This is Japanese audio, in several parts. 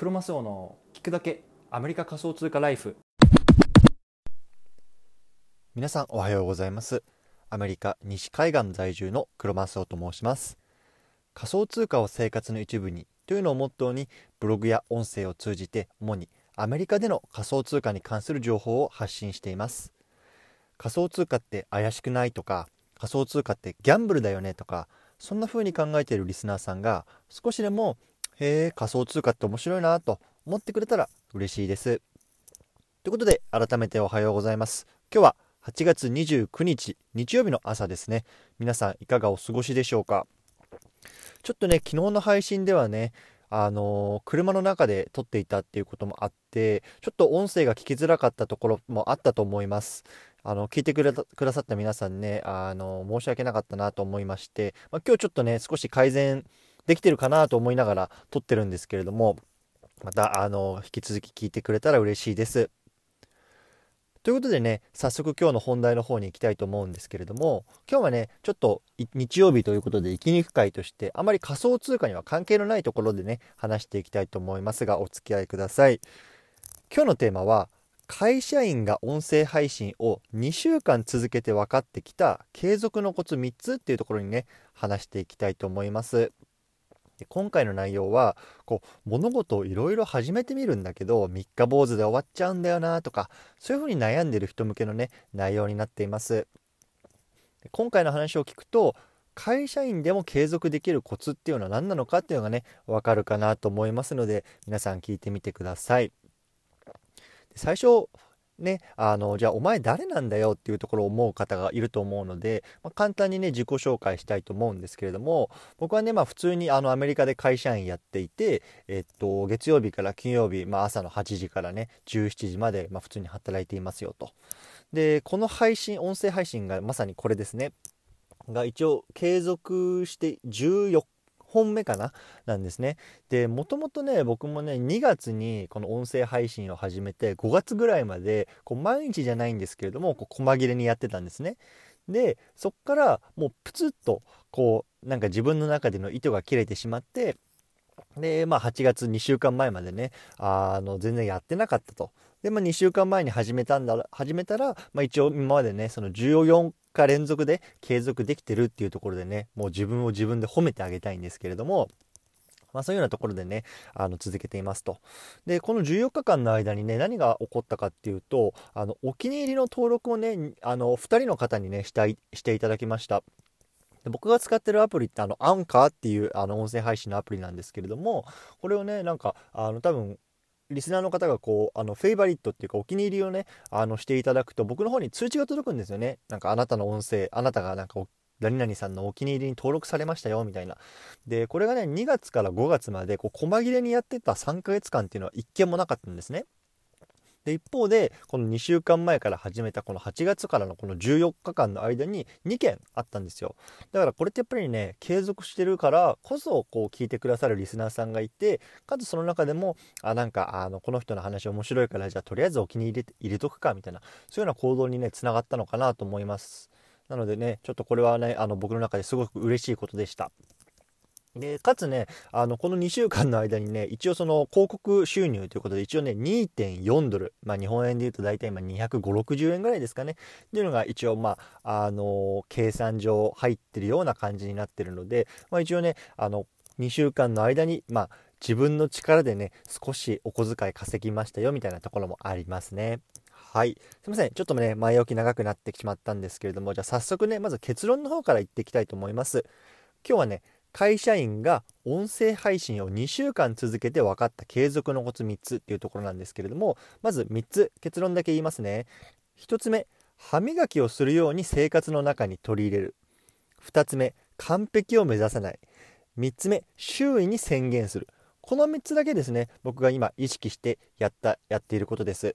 クロマスオの聞くだけアメリカ仮想通貨ライフ。皆さんおはようございます。アメリカ西海岸在住のクロマスオと申します。仮想通貨を生活の一部にというのをモットーにブログや音声を通じて主にアメリカでの仮想通貨に関する情報を発信しています。仮想通貨って怪しくないとか仮想通貨ってギャンブルだよねとかそんな風に考えているリスナーさんが少しでもへえ仮想通貨って面白いなと思ってくれたら嬉しいです。ということで改めておはようございます。今日は8月29日日曜日の朝ですね。皆さんいかがお過ごしでしょうか？ちょっとね昨日の配信ではねあの車の中で撮っていたっていうこともあってちょっと音声が聞きづらかったところもあったと思います。あの聞いてくれたくださった皆さんねあの申し訳なかったなと思いまして、まあ、今日ちょっとね少し改善できてるかなと思いながら撮ってるんですけれどもまたあの引き続き聞いてくれたら嬉しいです。ということでね早速今日の本題の方に行きたいと思うんですけれども今日はねちょっと日曜日ということで生きにく会としてあまり仮想通貨には関係のないところでね話していきたいと思いますがお付き合いください。今日のテーマは会社員が音声配信を2週間続けて分かってきた継続のコツ3つっていうところにね話していきたいと思います。で今回の内容はこう物事をいろいろ始めてみるんだけど三日坊主で終わっちゃうんだよなとかそういうふうに悩んでる人向けのね内容になっています。今回の話を聞くと会社員でも継続できるコツっていうのは何なのかっていうのがね分かるかなと思いますので皆さん聞いてみてください。最初ね、あのじゃあお前誰なんだよっていうところを思う方がいると思うので、まあ、簡単にね自己紹介したいと思うんですけれども僕はね、まあ、普通にあのアメリカで会社員やっていて、えっと、月曜日から金曜日、まあ、朝の8時からね17時まで、まあ、普通に働いていますよと。でこの配信音声配信がまさにこれですねが一応継続して14本目かな？なんですね。でもともとね僕もね2月にこの音声配信を始めて5月ぐらいまでこう毎日じゃないんですけれどもこう細切れにやってたんですね。でそっからもうプツッとこうなんか自分の中での糸が切れてしまってでまあ8月2週間前までねあの全然やってなかったと。で、まあ、2週間前に始めたんだ始めたら、まあ、一応今までねその14日連続で継続できてるっていうところでねもう自分を自分で褒めてあげたいんですけれどもまあ、そういうようなところでねあの続けていますと。でこの14日間の間にね何が起こったかっていうとあのお気に入りの登録をねあの2人の方にねしたいしていただきました。で僕が使ってるアプリってあのアンカーっていうあの音声配信のアプリなんですけれどもこれをねなんかあの多分リスナーの方がこうあのフェイバリットっていうかお気に入りをねあのしていただくと僕の方に通知が届くんですよね。なんかあなたの音声あなたがなんか何々さんのお気に入りに登録されましたよみたいな。でこれがね2月から5月までこう細切れにやってた3ヶ月間っていうのは1件もなかったんですね。で一方でこの2週間前から始めたこの8月からのこの14日間の間に2件あったんですよ。だからこれってやっぱりね継続してるからこそこう聞いてくださるリスナーさんがいてかつその中でもあなんかあのこの人の話面白いからじゃあとりあえずお気に入り入れとくかみたいなそういうような行動にねつながったのかなと思います。なのでねちょっとこれはねあの僕の中ですごく嬉しいことでした。でかつねあのこの2週間の間にね一応その広告収入ということで一応ね2.4ドル、まあ、日本円でいうと大体今25060円ぐらいですかねっていうのが一応まああの計算上入ってるような感じになってるので、まあ、一応ねあの2週間の間にまあ自分の力でね少しお小遣い稼ぎましたよみたいなところもありますね。はい。すいません。ちょっとね、前置き長くなってしまったんですけれども、じゃあ早速ね、まず結論の方から言っていきたいと思います。今日はね、会社員が音声配信を2週間続けて分かった継続のコツ3つっていうところなんですけれどもまず3つ結論だけ言いますね。1つ目歯磨きをするように生活の中に取り入れる。2つ目完璧を目指さない。3つ目周囲に宣言する。この3つだけですね僕が今意識してやったやっていることです。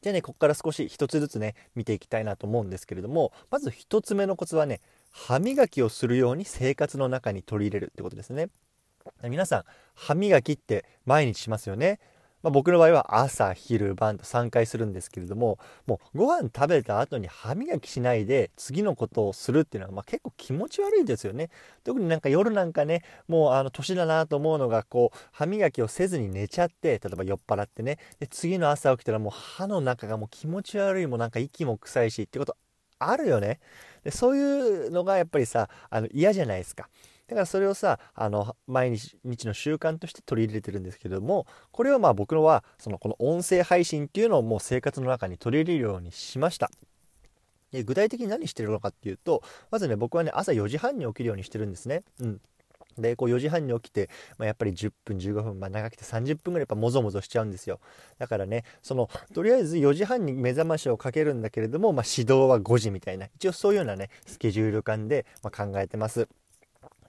じゃあねここから少し1つずつね見ていきたいなと思うんですけれどもまず1つ目のコツはね歯磨きをするように生活の中に取り入れるってことですね。皆さん歯磨きって毎日しますよね。まあ、僕の場合は朝昼晩と3回するんですけれどももうご飯食べた後に歯磨きしないで次のことをするっていうのはま結構気持ち悪いですよね。特になんか夜なんかねもうあの年だなと思うのがこう歯磨きをせずに寝ちゃって例えば酔っ払ってね。で次の朝起きたらもう歯の中がもう気持ち悪いもうなんか息も臭いしってことあるよね。でそういうのがやっぱりさあの嫌じゃないですか。だからそれをさあの毎日の習慣として取り入れてるんですけどもこれをまあ僕のはそのこの音声配信っていうのをもう生活の中に取り入れるようにしました。で具体的に何してるのかっていうとまずね僕はね朝4時半に起きるようにしてるんですね。うん。でこう4時半に起きて、まあ、やっぱり10分15分、まあ、長くて30分ぐらいやっぱもぞもぞしちゃうんですよ。だからねそのとりあえず4時半に目覚ましをかけるんだけれども、まあ、指導は5時みたいな。一応そういうようなねスケジュール感で、ま考えてます。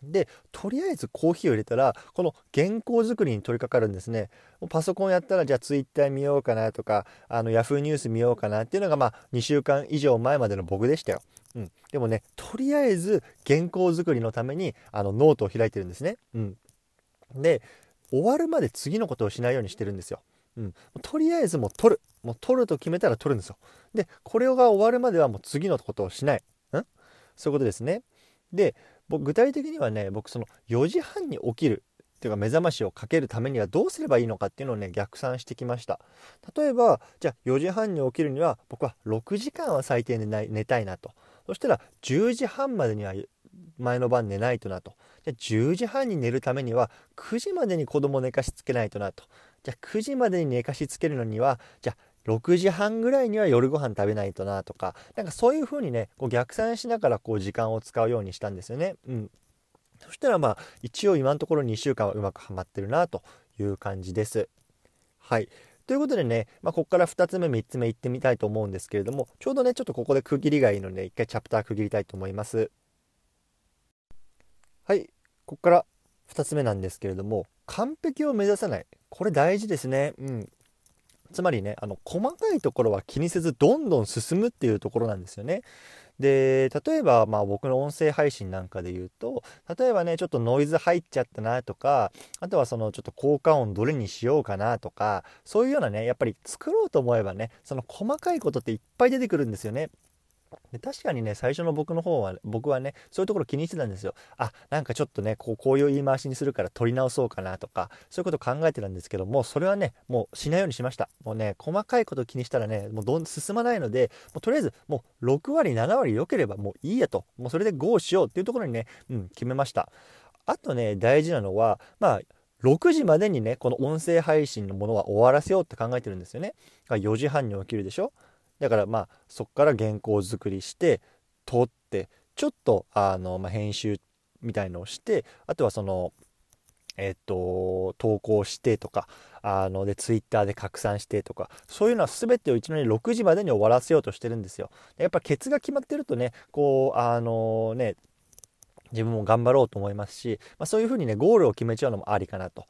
でとりあえずコーヒーを入れたらこの原稿作りに取り掛かるんですね。パソコンやったらじゃあツイッター見ようかなとかあのヤフーニュース見ようかなっていうのがまあ2週間以上前までの僕でしたよ、うん、でもねとりあえず原稿作りのためにあのノートを開いてるんですね、うん、で終わるまで次のことをしないようにしてるんですよ。うん、とりあえずもう取る。もう取ると決めたら取るんですよ。でこれが終わるまではもう次のことをしない、うん、そういうことですね。で僕具体的にはね僕その4時半に起きるっていうか目覚ましをかけるためにはどうすればいいのかっていうのをね逆算してきました。例えばじゃあ4時半に起きるには僕は6時間は最低寝ない寝たいなと。そしたら10時半までには前の晩寝ないとなとじゃ10時半に寝るためには9時までに子供寝かしつけないとなとじゃ9時までに寝かしつけるのにはじゃ6時半ぐらいには夜ご飯食べないとなとかなんかそういう風にねこう逆算しながらこう時間を使うようにしたんですよね。うん、そしたらまあ一応今のところ2週間はうまくはまってるなという感じです。はいということでね、まあ、ここから2つ目3つ目いってみたいと思うんですけれどもちょうどねちょっとここで区切りがいいので一回チャプター区切りたいと思います。はいここから2つ目なんですけれども完璧を目指さないこれ大事ですね。うんつまりねあの細かいところは気にせずどんどん進むっていうところなんですよね。で例えばまあ僕の音声配信なんかで言うと例えばねちょっとノイズ入っちゃったなとかあとはそのちょっと効果音どれにしようかなとかそういうようなねやっぱり作ろうと思えばねその細かいことっていっぱい出てくるんですよね。で確かにね最初の僕の方は僕はねそういうところ気にしてたんですよ。あなんかちょっとねこうこういう言い回しにするから取り直そうかなとかそういうこと考えてたんですけどもそれはねもうしないようにしました。もうね細かいこと気にしたらねもうどん進まないのでもうとりあえずもう6割7割良ければもういいやと。もうそれで GO しようっていうところにね、うん、決めました。あとね大事なのはまあ6時までにねこの音声配信のものは終わらせようって考えてるんですよね。4時半に起きるでしょ。だからまあそこから原稿作りして撮ってちょっとあの、まあ、編集みたいのをしてあとはそのえっと投稿してとかあのでツイッターで拡散してとかそういうのは全てを一度に6時までに終わらせようとしてるんですよ。やっぱケツが決まってるとねこうあのね自分も頑張ろうと思いますし、まあ、そういうふうにねゴールを決めちゃうのもありかなと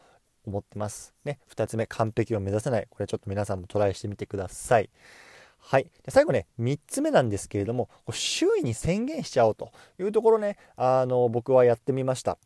思ってます。ね、2つ目完璧を目指せないこれちょっと皆さんもトライしてみてください。はい。最後ね、3つ目なんですけれども、周囲に宣言しちゃおうというところね、あの、僕はやってみました。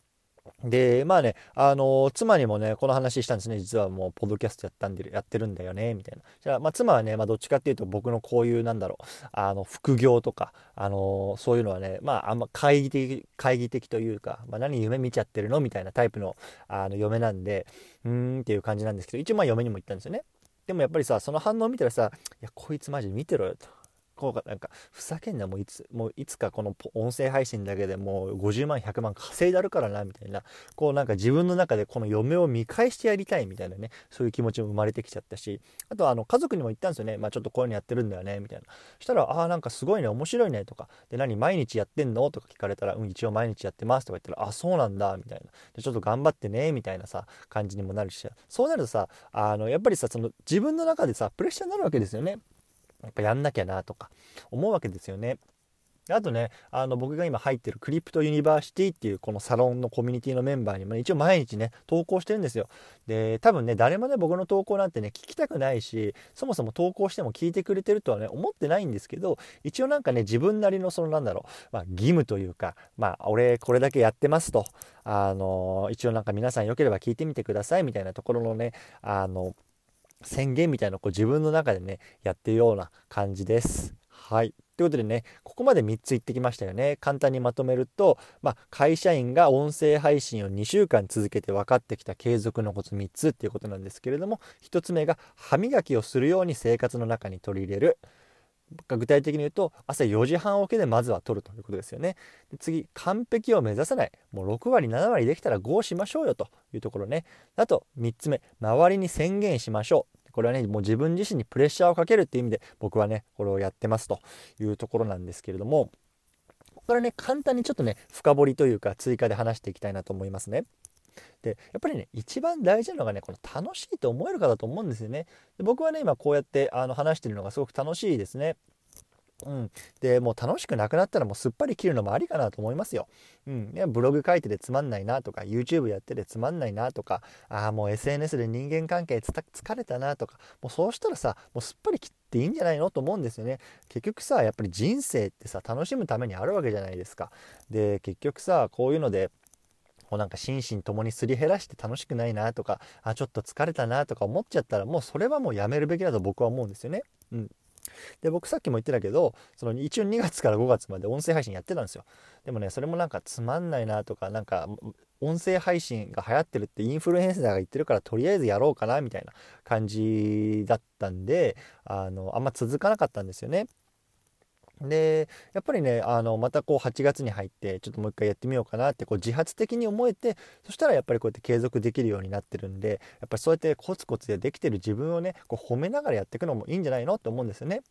で、まあね、あの、妻にもね、この話したんですね。実はもう、ポッドキャストやったんで、やってるんだよね、みたいな。じゃあ、まあ、妻はね、まあ、どっちかっていうと、僕のこういう、なんだろう、あの、副業とか、あの、そういうのはね、まあ、あんま懐疑的、懐疑的というか、まあ、何夢見ちゃってるの？みたいなタイプの、あの、嫁なんで、うーんっていう感じなんですけど、一応、まあ、嫁にも言ったんですよね。でもやっぱりさその反応を見たらさ「いやこいつマジ見てろよ」と。こうかなんかふざけんなもういつもういつかこの音声配信だけでもう50万100万稼いだるからなみたいなこうなんか自分の中でこの嫁を見返してやりたいみたいなねそういう気持ちも生まれてきちゃったしあとはあの家族にも言ったんですよね。まあちょっとこういうのやってるんだよねみたいな。したら「ああなんかすごいね面白いね」とか「で何毎日やってんの?」とか聞かれたら「うん一応毎日やってます」とか言ったら「あそうなんだ」みたいな。でちょっと頑張ってねみたいなさ感じにもなるしそうなるとさあのやっぱりさその自分の中でさプレッシャーになるわけですよね。やっぱやんなきゃなとか思うわけですよね。あとね、あの僕が今入ってる Crypto University っていうこのサロンのコミュニティのメンバーにも、ね、一応毎日ね、投稿してるんですよ。で、多分ね、誰もね、僕の投稿なんてね、聞きたくないし、そもそも投稿しても聞いてくれてるとはね、思ってないんですけど、一応なんかね、自分なりのそのなんだろう、まあ義務というか、まあ俺これだけやってますと、あの、一応なんか皆さんよければ聞いてみてくださいみたいなところのね、あの、宣言みたいなのをこう自分の中でねやってるような感じです。はいということでね、ここまで3つ言ってきましたよね。簡単にまとめると、まあ、会社員が音声配信を2週間続けて分かってきた継続のコツ3つっていうことなんですけれども、1つ目が歯磨きをするように生活の中に取り入れる。具体的に言うと朝4時半起きでまずは取るということですよね。で次完璧を目指さない。もう6割7割できたら GO しましょうよというところね。あと3つ目周りに宣言しましょう。これはねもう自分自身にプレッシャーをかけるっていう意味で僕はねこれをやってますというところなんですけれども。ここからね簡単にちょっとね深掘りというか追加で話していきたいなと思いますね。でやっぱりね一番大事なのがねこの楽しいと思えるかだと思うんですよね。で僕はね今こうやってあの話してるのがすごく楽しいですね。うん、でもう楽しくなくなったらもうすっぱり切るのもありかなと思いますよ。うん、ブログ書いててつまんないなとか YouTube やっててつまんないなとかああもう SNS で人間関係疲れたなとかもうそうしたらさもうすっぱり切っていいんじゃないのと思うんですよね。結局さやっぱり人生ってさ楽しむためにあるわけじゃないですか。で結局さこういうのでもうなんか心身ともにすり減らして楽しくないなとかあちょっと疲れたなとか思っちゃったらもうそれはもうやめるべきだと僕は思うんですよね。うん、で僕さっきも言ってたけどその一応2月から5月まで音声配信やってたんですよ。でもねそれもなんかつまんないなとかなんか音声配信が流行ってるってインフルエンサーが言ってるからとりあえずやろうかなみたいな感じだったんであのあんま続かなかったんですよね。でやっぱりねあのまたこう8月に入ってちょっともう一回やってみようかなってこう自発的に思えてそしたらやっぱりこうやって継続できるようになってるんでやっぱりそうやってコツコツでできてる自分をねこう褒めながらやっていくのもいいんじゃないのって思うんですよね。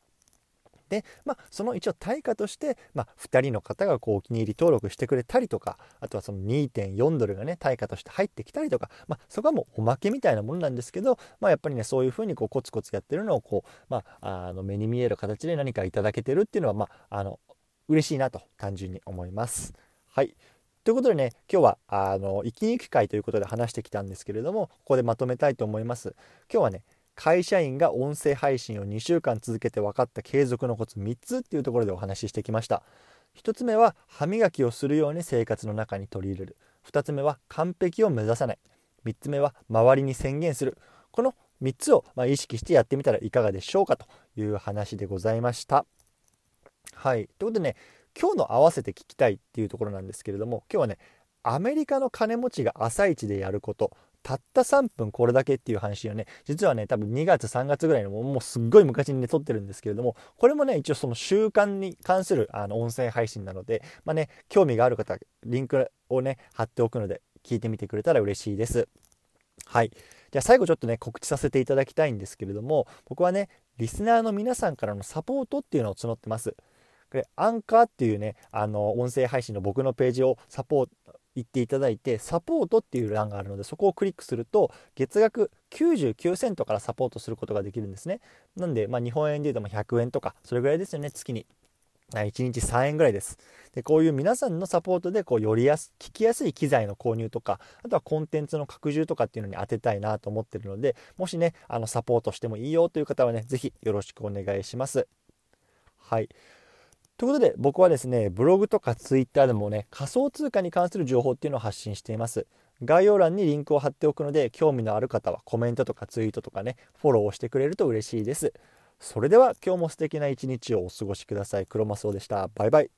で、まあ、その一応対価として、まあ、2人の方がこうお気に入り登録してくれたりとかあとはその2.4ドルがね対価として入ってきたりとか、まあ、そこはもうおまけみたいなもんなんですけど、まあ、やっぱりねそういうふうにこうコツコツやってるのをこう、まあ、あの目に見える形で何かいただけてるっていうのは、まあ、あの嬉しいなと単純に思います。はいということでね今日はあの生きにく会ということで話してきたんですけれどもここでまとめたいと思います。今日はね会社員が音声配信を2週間続けて分かった継続のコツ3つっていうところでお話ししてきました。1つ目は歯磨きをするように生活の中に取り入れる。2つ目は完璧を目指さない。3つ目は周りに宣言する。この3つをま意識してやってみたらいかがでしょうかという話でございました。はい。ということでね今日の合わせて聞きたいっていうところなんですけれども今日はねアメリカの金持ちが朝一でやること。たった3分これだけっていう話をね。実はね多分2月3月ぐらいのもうすっごい昔にね撮ってるんですけれどもこれもね一応その習慣に関するあの音声配信なのでまあね興味がある方リンクをね貼っておくので聞いてみてくれたら嬉しいです。はい。じゃあ最後ちょっとね告知させていただきたいんですけれども僕はねリスナーの皆さんからのサポートっていうのを募ってます。これアンカーっていうねあの音声配信の僕のページをサポート行っていただいてサポートっていう欄があるのでそこをクリックすると月額99セントからサポートすることができるんですね。なんで、まあ、日本円で言うと100円とかそれぐらいですよね。月に1日3円ぐらいです。でこういう皆さんのサポートでこうよりやす聞きやすい機材の購入とかあとはコンテンツの拡充とかっていうのに当てたいなと思ってるのでもしねあのサポートしてもいいよという方はね是非よろしくお願いします。はい。ということで僕はですねブログとかツイッターでもね仮想通貨に関する情報っていうのを発信しています。概要欄にリンクを貼っておくので興味のある方はコメントとかツイートとかねフォローをしてくれると嬉しいです。それでは今日も素敵な一日をお過ごしください。クロマスオでした。バイバイ。